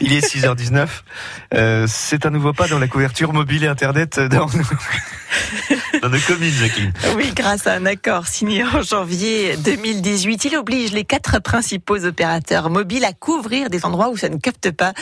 Il est 6h19. Euh, c'est un nouveau pas dans la couverture mobile et Internet dans nos communes, Jacqueline. Oui, grâce à un accord signé en janvier 2018, il oblige les quatre principaux opérateurs mobiles à couvrir des endroits où ça ne capte pas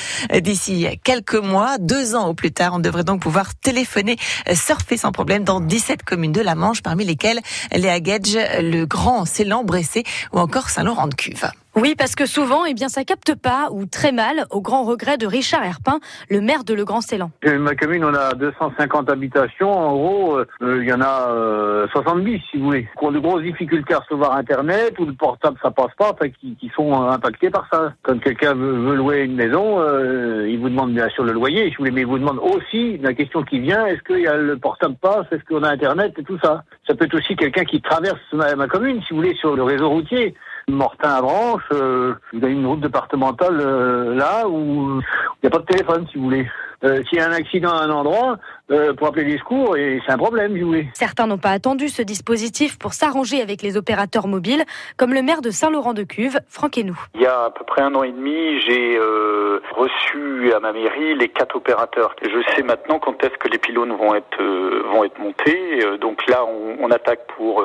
d'ici quelques mois. Deux ans au plus tard, on devrait donc pouvoir téléphoner, surfer sans problème dans 17 communes de la Manche, parmi lesquelles les Gage, le Grand Célan, Bressé ou encore Saint-Laurent-de-Cuve. Oui, parce que souvent, eh bien, ça capte pas ou très mal, au grand regret de Richard Herpin, le maire de Le Grand Célan. Ma commune, on a 250 habitations. En gros, euh, il y en a euh, 70, si vous voulez, qui ont de grosses difficultés à recevoir Internet ou le portable, ça passe pas, enfin, qui, sont impactés par ça. Quand quelqu'un veut, louer une maison, euh, il vous demande bien sûr le loyer, si vous mais il vous demande aussi la question qui vient est-ce que y a le portable passe, est-ce qu'on a Internet et tout ça. Ça peut être aussi quelqu'un qui traverse ma commune, si vous voulez, sur le réseau routier. Mortin à Branche, euh, vous avez une route départementale euh, là où il n'y a pas de téléphone si vous voulez. Euh, S'il y a un accident à un endroit, euh, pour appeler les secours, et c'est un problème, si vous voulez. Certains n'ont pas attendu ce dispositif pour s'arranger avec les opérateurs mobiles, comme le maire de Saint-Laurent-de-Cuve, Franck Hénou. Il y a à peu près un an et demi, j'ai euh, reçu à ma mairie les quatre opérateurs. Je sais maintenant quand est-ce que les pylônes vont être vont être montés. donc là, on, on attaque pour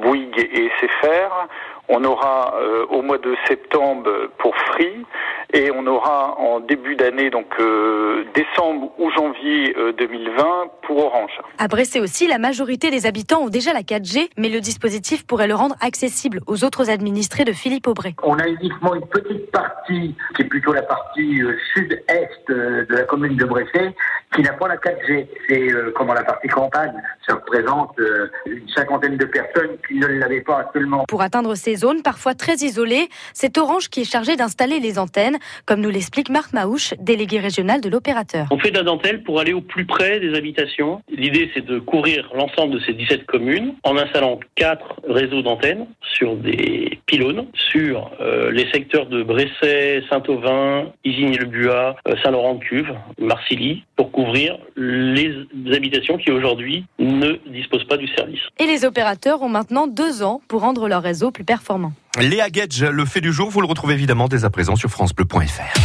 Bouygues et SFR. On aura euh, au mois de septembre pour Free et on aura en début d'année, donc euh, décembre ou janvier euh, 2020 pour Orange. À Bressé aussi, la majorité des habitants ont déjà la 4G, mais le dispositif pourrait le rendre accessible aux autres administrés de Philippe Aubray. On a uniquement une petite partie, qui est plutôt la partie sud-est de la commune de Bressé, qui n'a pas la 4G. C'est comment la partie campagne. Ça représente une cinquantaine de personnes qui ne l'avaient pas actuellement. Pour atteindre ces zones parfois très isolées, c'est Orange qui est chargé d'installer les antennes, comme nous l'explique Marc Maouche, délégué régional de l'opérateur. On fait de la dentelle pour aller au plus près des habitations. L'idée, c'est de couvrir l'ensemble de ces 17 communes en installant quatre réseaux d'antennes sur des pylônes, sur euh, les secteurs de Bresset, Saint-Auvin, Isigny-le-Buat, euh, Saint-Laurent-de-Cuve, Marcilly, pour couvrir les habitations qui aujourd'hui ne disposent pas du service. Et les opérateurs ont maintenant deux ans pour rendre leur réseau plus performant. Léa Gage, le fait du jour, vous le retrouvez évidemment dès à présent sur FranceBleu.fr.